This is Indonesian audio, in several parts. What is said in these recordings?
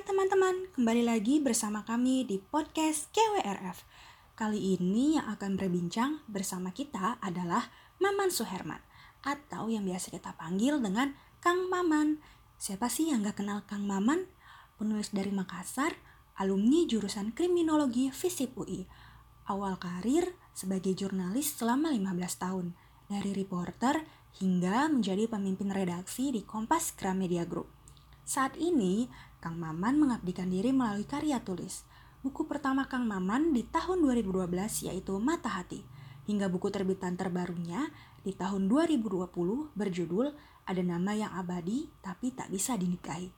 Teman-teman, kembali lagi bersama kami di podcast KWRF. Kali ini yang akan berbincang bersama kita adalah Maman Suherman atau yang biasa kita panggil dengan Kang Maman. Siapa sih yang gak kenal Kang Maman? Penulis dari Makassar, alumni jurusan Kriminologi FISIP UI. Awal karir sebagai jurnalis selama 15 tahun, dari reporter hingga menjadi pemimpin redaksi di Kompas Gramedia Group. Saat ini, Kang Maman mengabdikan diri melalui karya tulis. Buku pertama Kang Maman di tahun 2012 yaitu Mata Hati. Hingga buku terbitan terbarunya di tahun 2020 berjudul Ada Nama Yang Abadi Tapi Tak Bisa Dinikahi.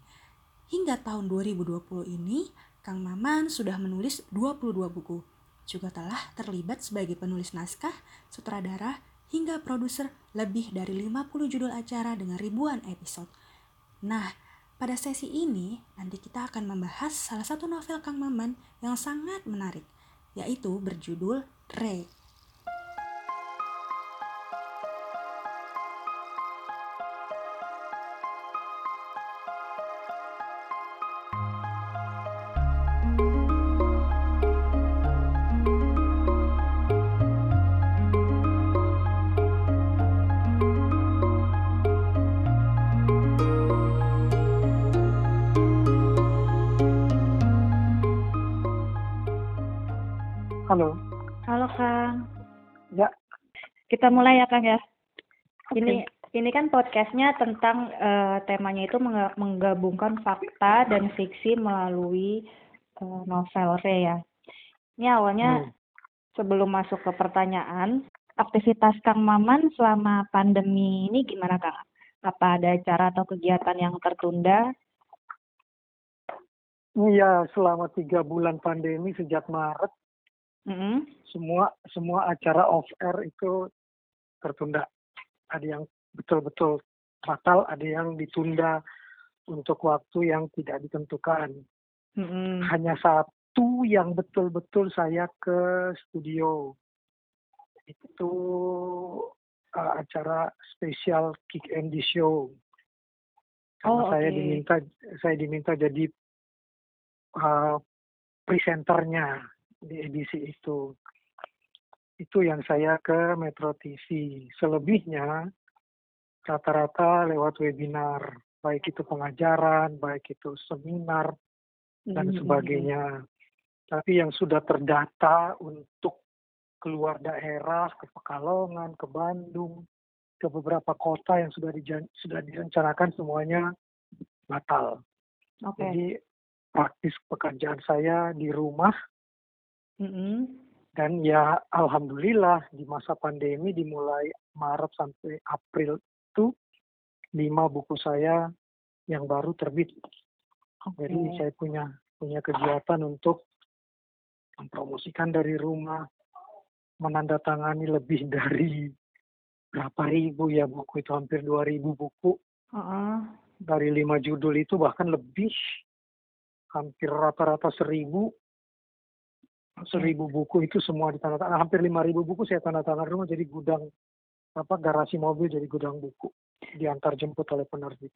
Hingga tahun 2020 ini, Kang Maman sudah menulis 22 buku. Juga telah terlibat sebagai penulis naskah, sutradara, hingga produser lebih dari 50 judul acara dengan ribuan episode. Nah, pada sesi ini, nanti kita akan membahas salah satu novel Kang Maman yang sangat menarik, yaitu berjudul Re. Kita mulai ya Kang ya. Ini ini kan podcastnya tentang uh, temanya itu menggabungkan fakta dan fiksi melalui uh, novel Re ya. Ini awalnya hmm. sebelum masuk ke pertanyaan, aktivitas Kang Maman selama pandemi ini gimana Kang? Apa ada acara atau kegiatan yang tertunda? Iya, selama tiga bulan pandemi sejak Maret Mm-hmm. Semua semua acara off air itu tertunda. Ada yang betul-betul batal, ada yang ditunda untuk waktu yang tidak ditentukan. Mm-hmm. Hanya satu yang betul-betul saya ke studio. Itu uh, acara spesial Kick Andy Show. Karena oh, saya okay. diminta saya diminta jadi uh, presenternya di edisi itu. Itu yang saya ke Metro TV. Selebihnya rata-rata lewat webinar, baik itu pengajaran, baik itu seminar, dan Mm-hmm. sebagainya. Tapi yang sudah terdata untuk keluar daerah, ke Pekalongan, ke Bandung, ke beberapa kota yang sudah dijan- sudah direncanakan semuanya batal. Oke. Jadi praktis pekerjaan saya di rumah Mm-hmm. Dan ya alhamdulillah di masa pandemi dimulai Maret sampai April itu lima buku saya yang baru terbit. Jadi saya punya punya kegiatan untuk mempromosikan dari rumah, menandatangani lebih dari berapa ribu ya buku itu hampir dua ribu buku Uh-uh. dari lima judul itu bahkan lebih hampir rata-rata seribu seribu buku itu semua ditandatangan hampir lima ribu buku saya tanda tangan rumah jadi gudang apa garasi mobil jadi gudang buku diantar jemput oleh penerbit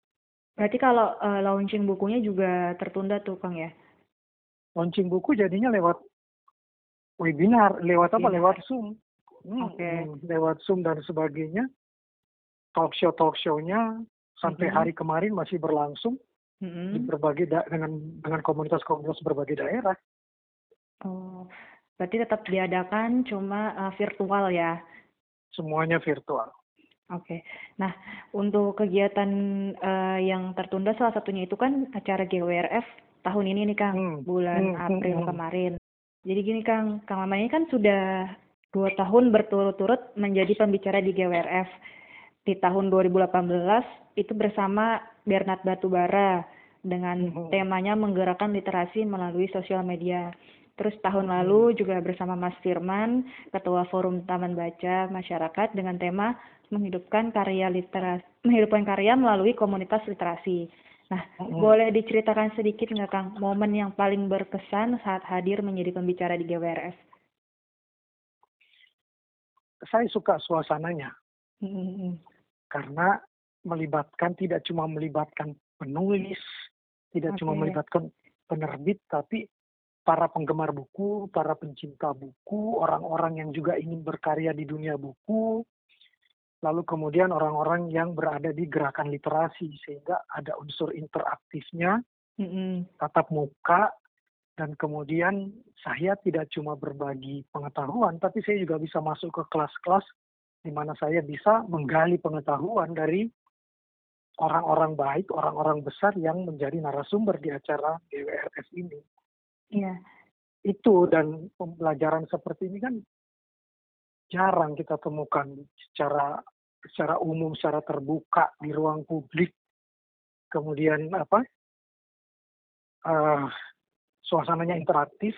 Berarti kalau uh, launching bukunya juga tertunda tuh Kang ya? launching buku jadinya lewat webinar lewat apa Webinar. lewat zoom Hmm, Oke. hmm, lewat zoom dan sebagainya talk show talk show-nya sampai Mhm. hari kemarin masih berlangsung di Mm-mm. berbagai da- dengan dengan komunitas-komunitas berbagai daerah Oh, berarti tetap diadakan cuma uh, virtual ya? semuanya virtual Oke. Nah, untuk kegiatan uh, yang tertunda salah satunya itu kan acara GWRF tahun ini nih Kang, Hmm, bulan hmm, April hmm, hmm. kemarin. Jadi gini Kang, Kang Mama ini kan sudah dua tahun berturut-turut menjadi pembicara di GWRF. Di tahun 2018 itu bersama Bernard Batubara dengan Hmm. temanya menggerakkan literasi melalui sosial media. Terus tahun lalu juga bersama Mas Firman, Ketua Forum Taman Baca Masyarakat dengan tema menghidupkan karya literasi, menghidupkan karya melalui komunitas literasi. Nah, Hmm. boleh diceritakan sedikit nggak Kang, momen yang paling berkesan saat hadir menjadi pembicara di GWRF? saya suka suasananya Hmm. karena melibatkan tidak cuma melibatkan penulis, tidak cuma Oke. melibatkan penerbit, tapi para penggemar buku, para pencinta buku, orang-orang yang juga ingin berkarya di dunia buku, lalu kemudian orang-orang yang berada di gerakan literasi, sehingga ada unsur interaktifnya, Mm-mm. tatap muka, dan kemudian saya tidak cuma berbagi pengetahuan, tapi saya juga bisa masuk ke kelas-kelas di mana saya bisa menggali pengetahuan dari orang-orang baik, orang-orang besar yang menjadi narasumber di acara GWRF ini. Iya. Itu dan pembelajaran seperti ini kan jarang kita temukan secara secara umum, secara terbuka di ruang publik. Kemudian apa? eh, suasananya interaktif,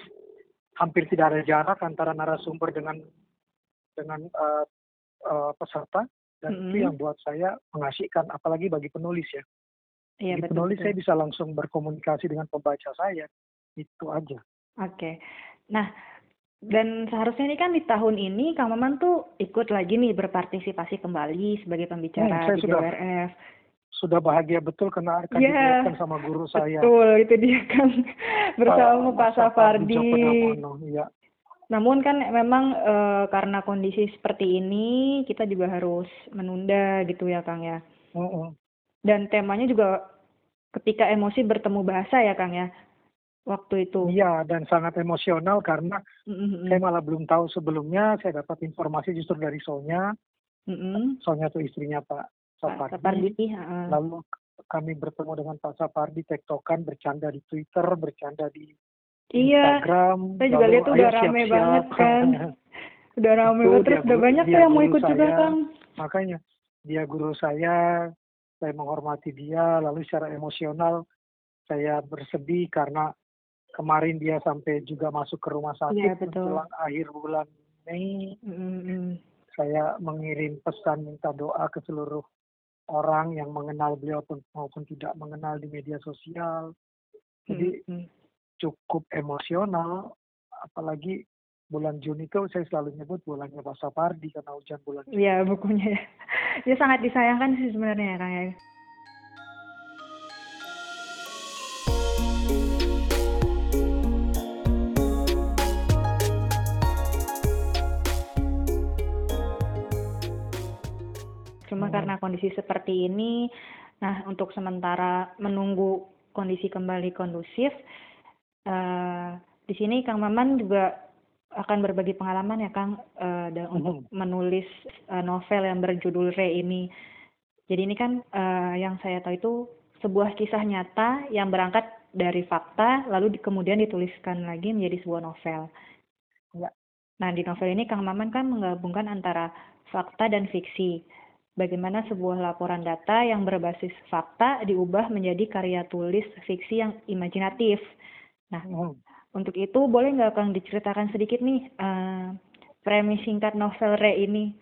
hampir tidak ada jarak antara narasumber dengan dengan eh, eh, peserta dan itu Mm-mm. yang buat saya mengasihkan apalagi bagi penulis ya. Iya Di betul penulis betul. saya bisa langsung berkomunikasi dengan pembaca saya. Itu aja. Oke. Nah, dan seharusnya ini kan di tahun ini Kang Maman tuh ikut lagi nih berpartisipasi kembali sebagai Hmm, pembicara saya di sudah sudah bahagia betul karena akan Iya. dibuatkan sama guru saya. Betul, itu dia kan bersama Pak. Damono, Iya. Namun kan memang eh, karena kondisi seperti ini kita juga harus menunda gitu ya Kang ya. Mm-mm. Dan temanya juga ketika emosi bertemu bahasa ya Kang ya. Waktu itu. Iya, dan sangat emosional karena Mm-mm. saya malah belum tahu sebelumnya. Saya dapat informasi justru dari Sonya. Mm-mm. Sonya itu istrinya Pak Pak Sapardi. Sapardi. heeh. Lalu kami bertemu dengan Pak Sapardi, tektokan, bercanda di Twitter, bercanda di Iya, Instagram. saya juga lalu, lihat tuh "Ayo udah rame siap-siap." banget kan. udah rame banget terus udah banyak dia yang mau ikut juga saya. Kang. Makanya dia guru saya, saya menghormati dia, lalu secara emosional saya bersedih karena kemarin dia sampai juga masuk ke rumah sakit Iya, betul. menjelang akhir bulan Mei. Mm-mm. Saya mengirim pesan minta doa ke seluruh orang yang mengenal beliau pun- maupun tidak mengenal di media sosial. Jadi Mm-mm. cukup emosional, apalagi bulan Juni itu saya selalu nyebut bulannya Pak Sapardi karena hujan bulan Juni. Iya bukunya ya. Dia sangat disayangkan sih sebenarnya ya Kang ya. Cuma Hmm. karena kondisi seperti ini, nah untuk sementara menunggu kondisi kembali kondusif, eh, di sini Kang Maman juga akan berbagi pengalaman ya Kang eh, dan untuk menulis eh, novel yang berjudul Re ini. Jadi ini kan eh, yang saya tahu itu sebuah kisah nyata yang berangkat dari fakta lalu di- kemudian dituliskan lagi menjadi sebuah novel. Ya. Nah, di novel ini Kang Maman kan menggabungkan antara fakta dan fiksi. Bagaimana sebuah laporan data yang berbasis fakta diubah menjadi karya tulis fiksi yang imajinatif. Nah, Hmm. untuk itu boleh nggak Kang diceritakan sedikit nih eh, premis singkat novel Re ini?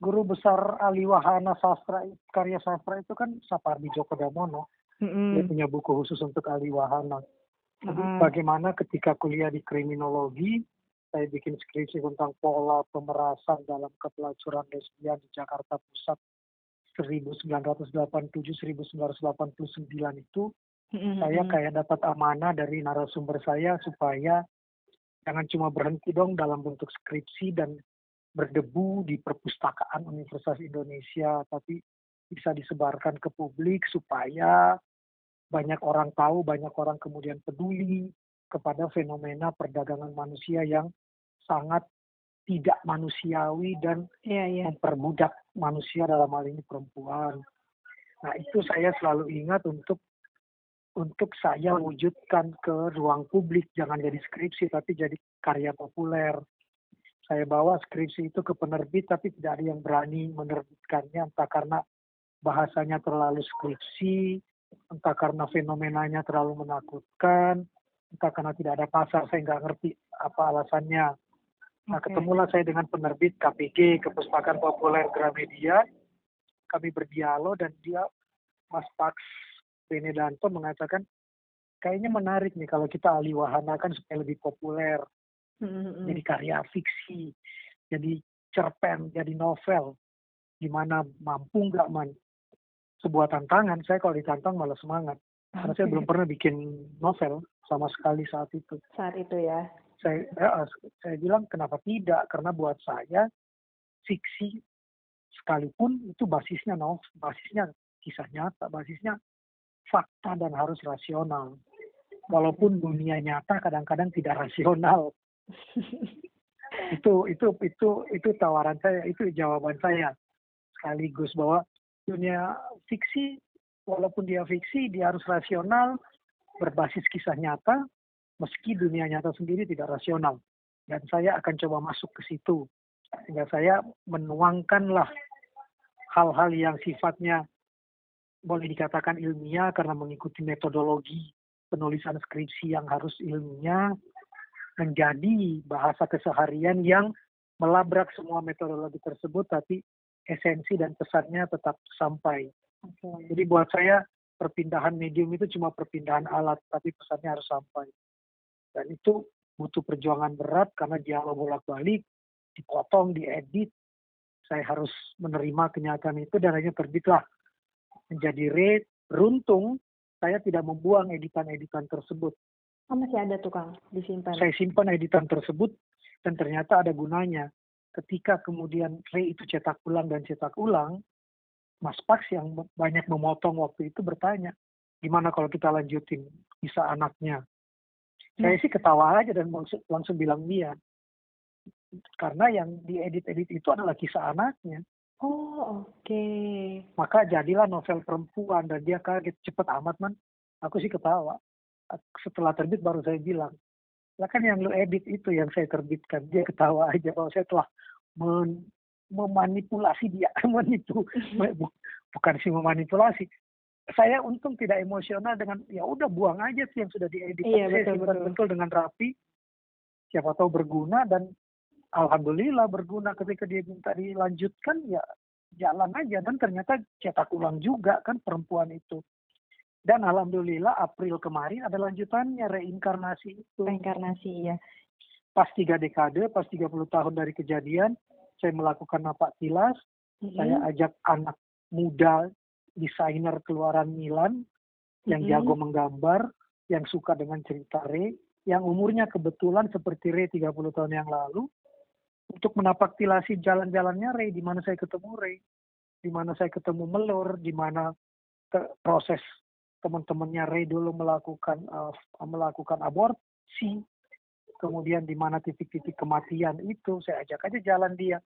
Guru besar Ali Wahana sastra karya sastra itu kan Sapardi Djoko Damono. Dia Mm-mm. punya buku khusus untuk Ali Wahana. Jadi Mm-mm. bagaimana ketika kuliah di kriminologi, saya bikin skripsi tentang pola pemerasan dalam kepelacuran lesbian di Jakarta Pusat 1987-1989 itu, Mm-mm. saya kayak dapat amanah dari narasumber saya supaya jangan cuma berhenti dong dalam bentuk skripsi dan berdebu di perpustakaan Universitas Indonesia, tapi bisa disebarkan ke publik supaya banyak orang tahu, banyak orang kemudian peduli kepada fenomena perdagangan manusia yang sangat tidak manusiawi dan Iya, iya. memperbudak manusia dalam hal ini perempuan. Nah itu saya selalu ingat untuk untuk saya wujudkan ke ruang publik, jangan jadi skripsi tapi jadi karya populer. Saya bawa skripsi itu ke penerbit tapi tidak ada yang berani menerbitkannya entah karena bahasanya terlalu skripsi, entah karena fenomenanya terlalu menakutkan, entah karena tidak ada pasar, saya nggak ngerti apa alasannya. Nah, ketemulah saya dengan penerbit KPG, Kepustakaan Populer Gramedia. Kami berdialog dan dia, Mas Pax Benedanto mengatakan, kayaknya menarik nih kalau kita ahli wahana kan supaya lebih populer, jadi karya fiksi, jadi cerpen, jadi novel. Gimana mampu nggak man? Sebuah tantangan, saya kalau ditantang malah semangat. Karena saya belum pernah bikin novel sama sekali saat itu. Saat itu ya. Saya, ya, saya bilang kenapa tidak? Karena buat saya fiksi sekalipun itu basisnya novel, basisnya kisah nyata, basisnya fakta dan harus rasional. Walaupun dunia nyata kadang-kadang tidak rasional. itu itu itu itu tawaran saya, itu jawaban saya sekaligus bahwa dunia fiksi walaupun dia fiksi dia harus rasional berbasis kisah nyata meski dunia nyata sendiri tidak rasional dan saya akan coba masuk ke situ sehingga saya menuangkanlah hal-hal yang sifatnya boleh dikatakan ilmiah karena mengikuti metodologi penulisan skripsi yang harus ilmiah menjadi bahasa keseharian yang melabrak semua metodologi tersebut tapi esensi dan pesannya tetap sampai. Okay. Jadi buat saya perpindahan medium itu cuma perpindahan alat tapi pesannya harus sampai. Dan itu butuh perjuangan berat karena dialog bolak-balik, dipotong, diedit. Saya harus menerima kenyataan itu dan hanya terbitlah menjadi rate. Beruntung saya tidak membuang editan-editan tersebut. Oh, masih ada tuh Kang, disimpan? Saya simpan editan tersebut dan ternyata ada gunanya. Ketika kemudian Ray itu cetak ulang dan cetak ulang, Mas Pax yang banyak memotong waktu itu bertanya, gimana kalau kita lanjutin bisa anaknya? Saya sih ketawa aja dan langsung, langsung bilang dia. Karena yang diedit-edit itu adalah kisah anaknya. Oh, oke. Okay. Maka jadilah novel perempuan dan dia kaget cepet amat man. Aku sih ketawa setelah terbit baru saya bilang lah kan yang lu edit itu yang saya terbitkan dia ketawa aja kalau saya telah men memanipulasi dia menipu bukan sih memanipulasi saya untung tidak emosional dengan ya udah buang aja sih yang sudah diedit iya, saya betul, betul. betul dengan rapi siapa tahu berguna dan alhamdulillah berguna ketika dia minta dilanjutkan ya jalan aja dan ternyata cetak ulang juga kan perempuan itu dan alhamdulillah April kemarin ada lanjutannya reinkarnasi itu. Reinkarnasi ya. Pas tiga dekade, pas 30 tahun dari kejadian, saya melakukan napak tilas. Mm-hmm. Saya ajak anak muda desainer keluaran Milan yang mm-hmm. jago menggambar, yang suka dengan cerita Re, yang umurnya kebetulan seperti Re 30 tahun yang lalu, untuk menapak tilasi jalan-jalannya Re, di mana saya ketemu Re, di mana saya ketemu Melor, di mana proses teman-temannya Ray dulu melakukan uh, melakukan aborsi kemudian di mana titik-titik kematian itu saya ajak aja jalan dia.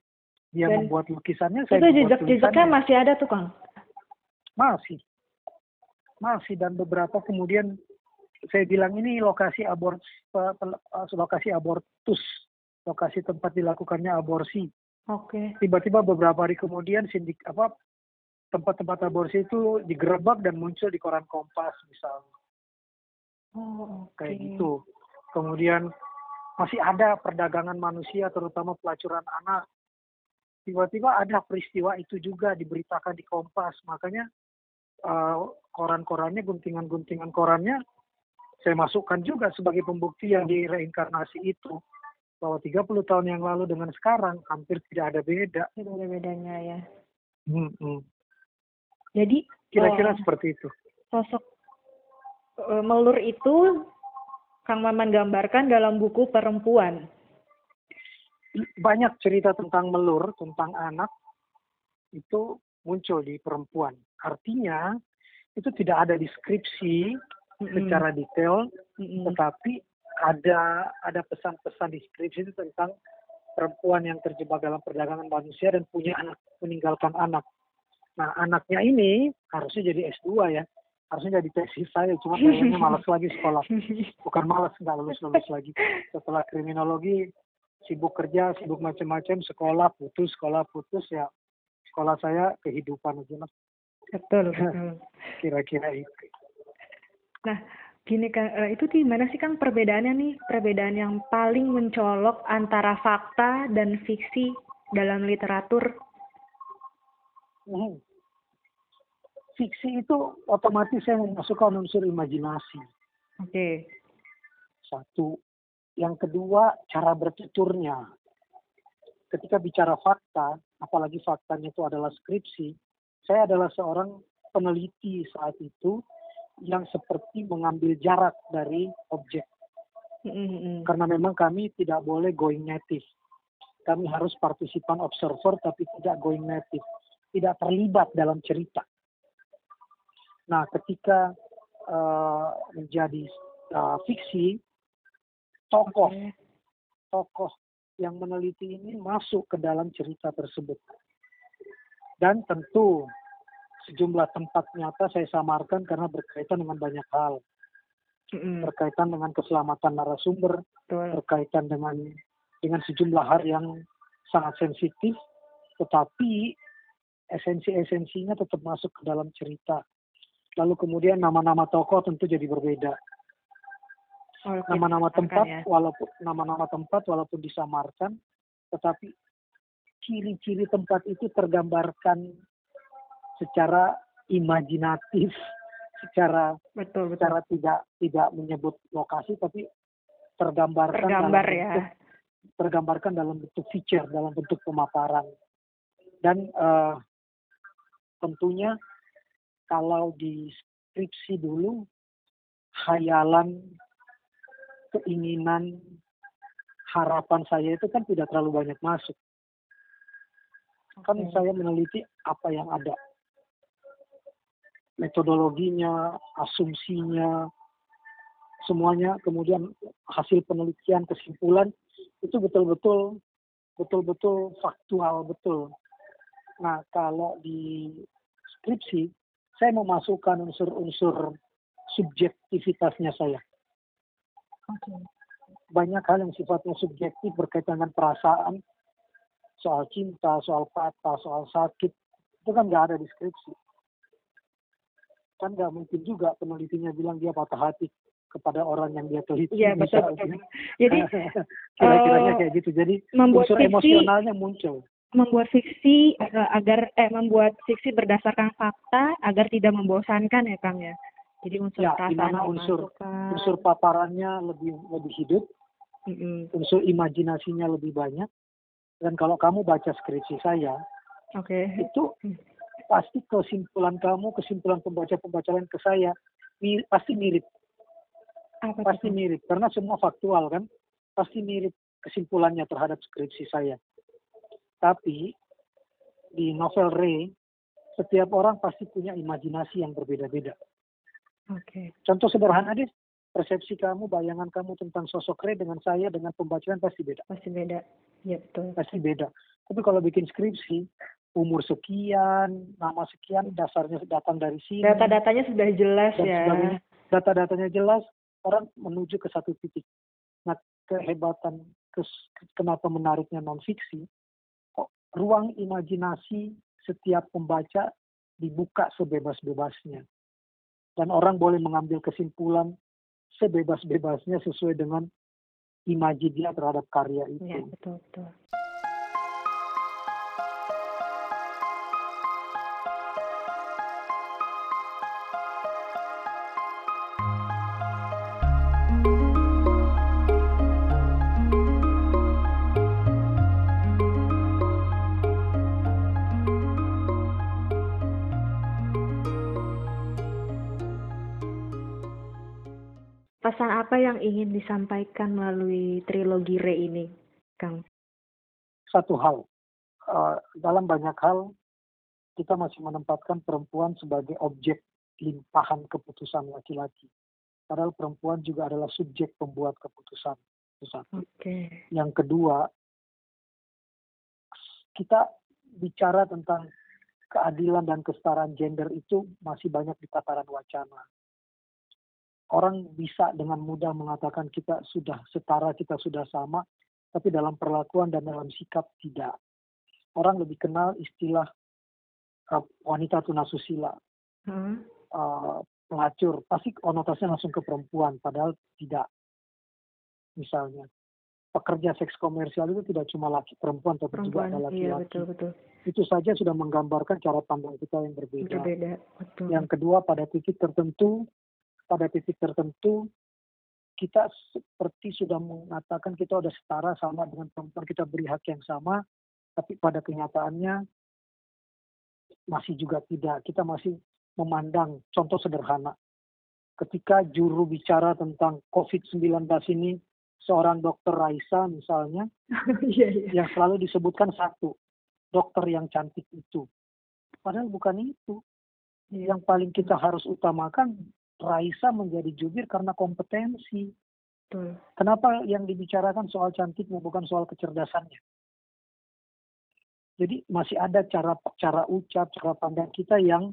Dia Dan membuat lukisannya saya itu jejak-jejaknya masih ada tuh kang masih masih dan beberapa kemudian saya bilang ini lokasi abort lokasi abortus lokasi tempat dilakukannya aborsi oke okay. tiba-tiba beberapa hari kemudian sindik apa tempat-tempat aborsi itu digerebek dan muncul di koran Kompas misalnya. Oh, okay. Kayak gitu. Kemudian masih ada perdagangan manusia terutama pelacuran anak. Tiba-tiba ada peristiwa itu juga diberitakan di Kompas. Makanya uh, koran-korannya, guntingan-guntingan korannya saya masukkan juga sebagai pembuktian di reinkarnasi itu bahwa 30 tahun yang lalu dengan sekarang hampir tidak ada beda. Tidak ada bedanya ya. Hmm, hmm. Jadi kira-kira uh, seperti itu. Sosok uh, melur itu Kang Maman gambarkan dalam buku perempuan. Banyak cerita tentang melur, tentang anak itu muncul di perempuan. Artinya itu tidak ada deskripsi mm-hmm. secara detail, mm-hmm. tetapi ada ada pesan-pesan deskripsi itu tentang perempuan yang terjebak dalam perdagangan manusia dan punya anak meninggalkan anak Nah, anaknya ini harusnya jadi S2 ya. Harusnya jadi tesis saya, cuma kayaknya malas lagi sekolah. Bukan malas, nggak lulus-lulus lagi. Setelah kriminologi, sibuk kerja, sibuk macam-macam, sekolah putus, sekolah putus, ya sekolah saya kehidupan aja lah. Betul, betul. Kira-kira itu. Nah, gini kan, itu gimana sih Kang perbedaannya nih? Perbedaan yang paling mencolok antara fakta dan fiksi dalam literatur Hmm. Fiksi itu otomatis saya memasukkan unsur imajinasi. Oke. Okay. Satu. Yang kedua, cara bertuturnya. Ketika bicara fakta, apalagi faktanya itu adalah skripsi, saya adalah seorang peneliti saat itu yang seperti mengambil jarak dari objek. Mm-mm. Karena memang kami tidak boleh going native. Kami harus partisipan observer tapi tidak going native. Tidak terlibat dalam cerita. Nah, ketika uh, menjadi uh, fiksi, tokoh tokoh yang meneliti ini masuk ke dalam cerita tersebut. Dan tentu sejumlah tempat nyata saya samarkan karena berkaitan dengan banyak hal. Mm-mm. Berkaitan dengan keselamatan narasumber, Betul. berkaitan dengan dengan sejumlah hal yang sangat sensitif, tetapi esensi-esensinya tetap masuk ke dalam cerita. Lalu kemudian nama-nama tokoh tentu jadi berbeda. Nama-nama tempat ya. walaupun nama-nama tempat walaupun disamarkan, tetapi ciri-ciri tempat itu tergambarkan secara imajinatif, secara Betul, betul. secara tidak tidak menyebut lokasi tapi tergambarkan Tergambar dalam ya. bentuk tergambarkan dalam bentuk feature, dalam bentuk pemaparan. Dan eh, tentunya kalau di skripsi dulu, hayalan, keinginan, harapan saya itu kan tidak terlalu banyak masuk. Kan Oke. saya meneliti apa yang ada. Metodologinya, asumsinya, semuanya, kemudian hasil penelitian, kesimpulan, itu betul-betul betul-betul faktual betul. Nah, kalau di skripsi, saya memasukkan unsur-unsur subjektivitasnya saya. Banyak hal yang sifatnya subjektif berkaitan dengan perasaan, soal cinta, soal patah, soal sakit, itu kan nggak ada di skripsi. Kan nggak mungkin juga penelitinya bilang dia patah hati kepada orang yang dia teliti. Iya, betul. Jadi kira-kiranya eh, kayak gitu. Jadi membuat unsur fiksi emosionalnya muncul. membuat fiksi eh, agar eh membuat fiksi berdasarkan fakta agar tidak membosankan ya Kang ya. Jadi unsur Ya, perasaan di mana unsur- dimasukkan. Unsur paparannya lebih lebih hidup, Mm-mm. unsur imajinasinya lebih banyak. Dan kalau kamu baca skripsi saya, Oke. itu pasti kesimpulan kamu, kesimpulan pembaca-pembaca lain ke saya, mi- pasti mirip, Apa pasti mirip. Karena semua faktual kan, pasti mirip kesimpulannya terhadap skripsi saya. Tapi di novel Ray, setiap orang pasti punya imajinasi yang berbeda-beda. Oke. Contoh sederhana deh, persepsi kamu, bayangan kamu tentang sosok Ray dengan saya, dengan pembacaan pasti beda. Pasti beda. Iya betul. Pasti beda. Tapi kalau bikin skripsi, umur sekian, nama sekian, dasarnya datang dari sini, Data-datanya sudah jelas ya. Data-datanya jelas, orang menuju ke satu titik. Nah, kehebatan, kes- kenapa menariknya non-fiksi, kok ruang imajinasi setiap pembaca dibuka sebebas-bebasnya. Dan orang boleh mengambil kesimpulan sebebas-bebasnya sesuai dengan imaji dia terhadap karya itu. Iya betul betul. Yang ingin disampaikan melalui trilogi Re ini, Kang? Satu hal, eh, dalam banyak hal kita masih menempatkan perempuan sebagai objek limpahan keputusan laki-laki. Padahal perempuan juga adalah subjek pembuat keputusan. Itu satu. Oke. Yang kedua, kita bicara tentang keadilan dan kesetaraan gender itu masih banyak di tataran wacana. Orang bisa dengan mudah mengatakan kita sudah setara, kita sudah sama, tapi dalam perlakuan dan dalam sikap tidak. Orang lebih kenal istilah uh, wanita tunasusila, Hah? uh, pelacur, pasti konotasinya langsung ke perempuan, padahal tidak. Misalnya, pekerja seks komersial itu tidak cuma laki perempuan, tapi juga Perempuan, ada iya laki-laki. betul betul. Itu saja sudah menggambarkan cara pandang kita yang berbeda. Berbeda, betul. Yang kedua, pada titik tertentu, pada titik tertentu, kita seperti sudah mengatakan kita sudah setara sama dengan perempuan, kita beri hak yang sama, tapi pada kenyataannya masih juga tidak. Kita masih memandang contoh sederhana. ketika juru bicara tentang COVID-19 ini seorang dokter Raisa misalnya, Iya, iya. yang selalu disebutkan satu, dokter yang cantik itu. Padahal bukan itu. Iya. Yang paling kita harus utamakan, Raisa menjadi jubir karena kompetensi. Betul. Kenapa yang dibicarakan soal cantiknya bukan soal kecerdasannya? Jadi masih ada cara cara ucap, cara pandang kita yang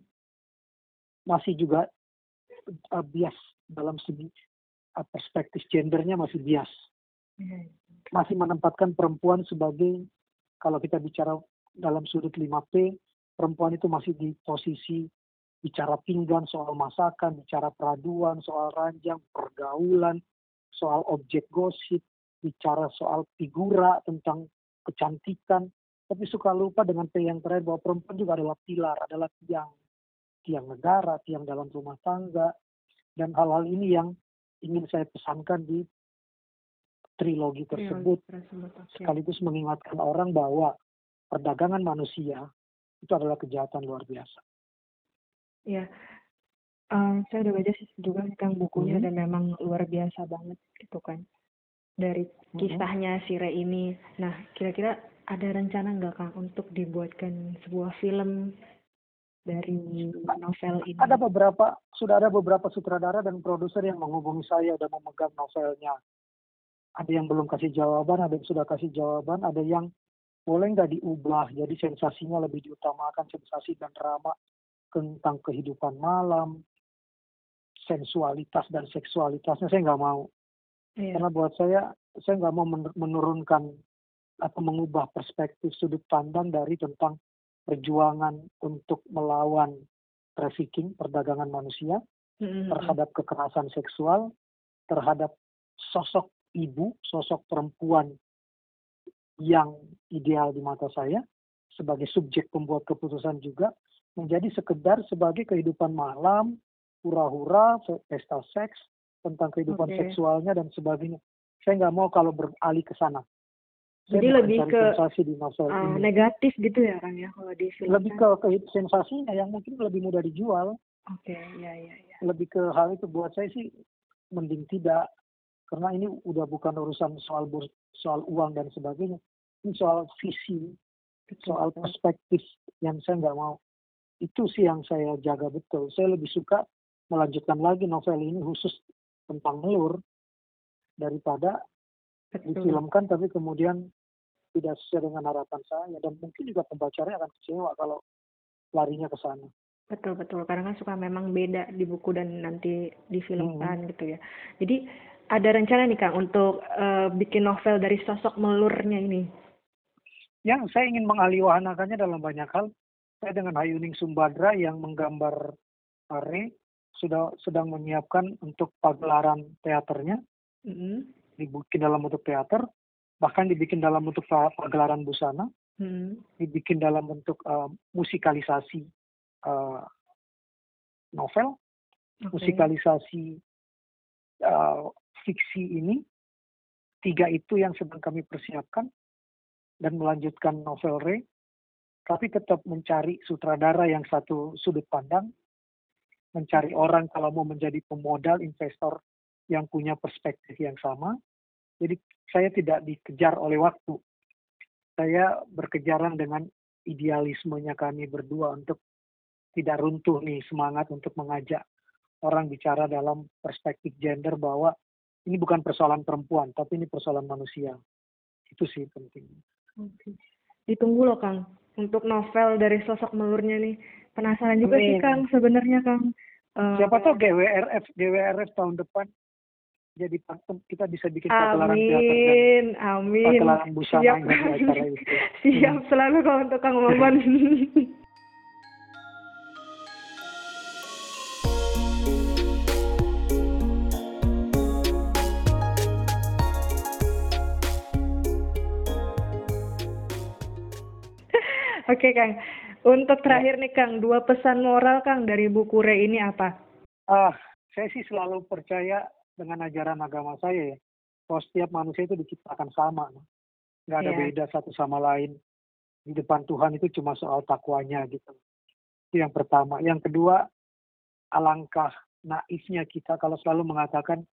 masih juga uh, bias dalam segi uh, perspektif gendernya masih bias. Iya. Masih menempatkan perempuan sebagai kalau kita bicara dalam sudut 5P, perempuan itu masih di posisi bicara pinggan soal masakan, bicara peraduan, soal ranjang, pergaulan, soal objek gosip, bicara soal figura tentang kecantikan, tapi suka lupa dengan P yang terakhir bahwa perempuan juga adalah pilar, adalah tiang, tiang negara, tiang dalam rumah tangga, dan hal-hal ini yang ingin saya pesankan di trilogi tersebut, sekaligus mengingatkan orang bahwa perdagangan manusia itu adalah kejahatan luar biasa. Iya. Em, saya udah baca sih juga nih Kang bukunya Mhm. dan memang luar biasa banget gitu kan. Dari Mhm. kisahnya si Re ini. Nah, kira-kira ada rencana nggak Kang untuk dibuatkan sebuah film dari novel ini? Ada beberapa, sudah ada beberapa sutradara dan produser yang menghubungi saya dan memegang novelnya. Ada yang belum kasih jawaban, ada yang sudah kasih jawaban, ada yang boleh nggak diubah, jadi sensasinya lebih diutamakan, sensasi dan drama tentang kehidupan malam, sensualitas dan seksualitasnya saya nggak mau. Iya. Karena buat saya, saya nggak mau men- menurunkan atau mengubah perspektif sudut pandang dari tentang perjuangan untuk melawan trafficking, perdagangan manusia, Mhm. terhadap kekerasan seksual, terhadap sosok ibu, sosok perempuan yang ideal di mata saya, sebagai subjek pembuat keputusan juga, menjadi sekedar sebagai kehidupan malam, hura-hura, pesta seks, tentang kehidupan Oke. seksualnya dan sebagainya. Saya nggak mau kalau beralih ke sana. Saya Jadi lebih ke, sensasi di novel Ah, ini. negatif gitu ya Kang ya kalau di film Lebih ke, ke sensasinya yang mungkin lebih mudah dijual. Oke, iya iya iya. lebih ke hal itu buat saya sih mending tidak karena ini udah bukan urusan soal bur- soal uang dan sebagainya ini soal visi soal perspektif yang saya nggak mau itu sih yang saya jaga betul saya lebih suka melanjutkan lagi novel ini khusus tentang melur daripada Betul. difilmkan tapi kemudian tidak sesuai dengan harapan saya dan mungkin juga pembacanya akan kecewa kalau larinya ke sana Betul betul karena kan suka memang beda di buku dan nanti difilmkan Hmm. gitu ya. Jadi ada rencana nih Kang untuk eh, bikin novel dari sosok melurnya ini. yang saya ingin mengalihwahanakannya dalam banyak hal. Saya dengan Hayuning Sumbadra yang menggambar Are sudah sedang menyiapkan untuk pagelaran teaternya, Mhm. dibikin dalam bentuk teater, bahkan dibikin dalam bentuk pa- pagelaran busana, Mhm. dibikin dalam bentuk eh, musikalisasi eh, novel, Oke. musikalisasi eh, fiksi ini. Tiga itu yang sedang kami persiapkan dan melanjutkan novel Ray tapi tetap mencari sutradara yang satu sudut pandang, mencari orang kalau mau menjadi pemodal investor yang punya perspektif yang sama. Jadi saya tidak dikejar oleh waktu. Saya berkejaran dengan idealismenya kami berdua untuk tidak runtuh nih semangat untuk mengajak orang bicara dalam perspektif gender bahwa ini bukan persoalan perempuan, tapi ini persoalan manusia. Itu sih penting. Oke. Ditunggu loh Kang untuk novel dari sosok melurnya nih. Penasaran juga sih Amin. Kang sebenarnya Kang. Eh, Siapa tahu GWRF GWRF tahun depan jadi kita bisa bikin pagelaran teater dan Amin, amin. pagelaran busana Siap, yang di acara itu. siap selalu kalau untuk Kang Maman. Oke Kang, untuk terakhir nih Kang, dua pesan moral Kang dari buku Re ini apa? Ah, saya sih selalu percaya dengan ajaran agama saya ya. Bahwa setiap manusia itu diciptakan sama. Nggak ada Iya. beda satu sama lain. Di depan Tuhan itu cuma soal takwanya gitu. Itu yang pertama. Yang kedua, alangkah naifnya kita kalau selalu mengatakan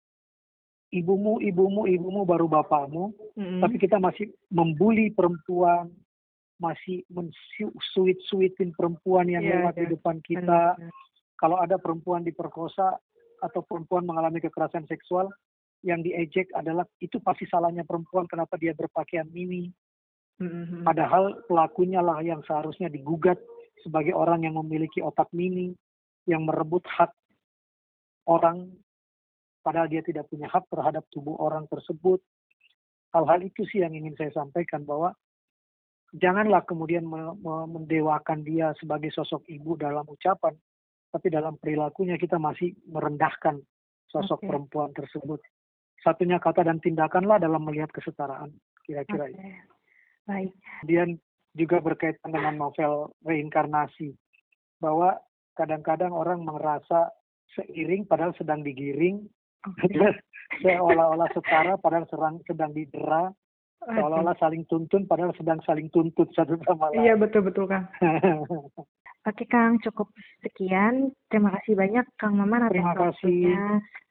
ibumu, ibumu, ibumu baru bapakmu, Mm-mm. tapi kita masih membuli perempuan, masih mensuit-suitin perempuan yang Iya, lewat di iya. depan kita. Benar. Kalau ada perempuan diperkosa atau perempuan mengalami kekerasan seksual, yang diejek adalah itu pasti salahnya perempuan kenapa dia berpakaian mini. Mm-mm. Padahal pelakunya lah yang seharusnya digugat sebagai orang yang memiliki otak mini, yang merebut hak orang, padahal dia tidak punya hak terhadap tubuh orang tersebut. Hal-hal itu sih yang ingin saya sampaikan bahwa janganlah kemudian me- me- mendewakan dia sebagai sosok ibu dalam ucapan, tapi dalam perilakunya kita masih merendahkan sosok Oke. perempuan tersebut. Satunya kata dan tindakanlah dalam melihat kesetaraan, kira-kira itu. Baik. Kemudian juga berkaitan dengan novel reinkarnasi, bahwa kadang-kadang orang merasa seiring padahal sedang digiring, seolah-olah setara padahal serang, sedang didera, seolah-olah saling tuntun padahal sedang saling tuntut satu sama lain. Iya betul betul Kang. Oke Kang, cukup sekian. Terima kasih banyak Kang Maman atas Terima kasih. waktunya.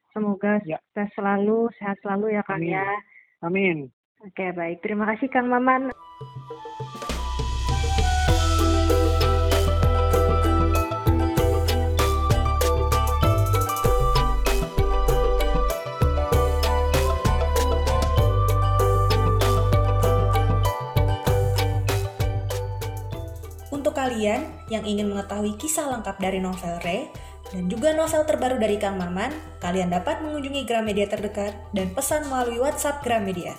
Semoga Ya. sukses selalu, sehat selalu ya Kang Amin. ya. Amin. Oke baik, terima kasih Kang Maman. Untuk kalian yang ingin mengetahui kisah lengkap dari novel Re dan juga novel terbaru dari Kang Maman, kalian dapat mengunjungi Gramedia terdekat dan pesan melalui WhatsApp Gramedia.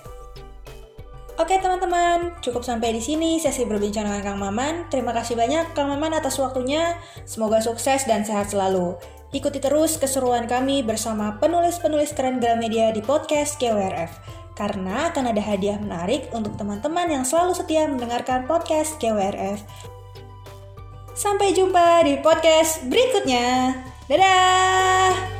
Oke teman-teman, cukup sampai di sini sesi berbincang dengan Kang Maman. Terima kasih banyak Kang Maman atas waktunya. Semoga sukses dan sehat selalu. Ikuti terus keseruan kami bersama penulis-penulis keren Gramedia di podcast KWRF. Karena akan ada hadiah menarik untuk teman-teman yang selalu setia mendengarkan podcast KWRF. Sampai jumpa di podcast berikutnya. Dadah!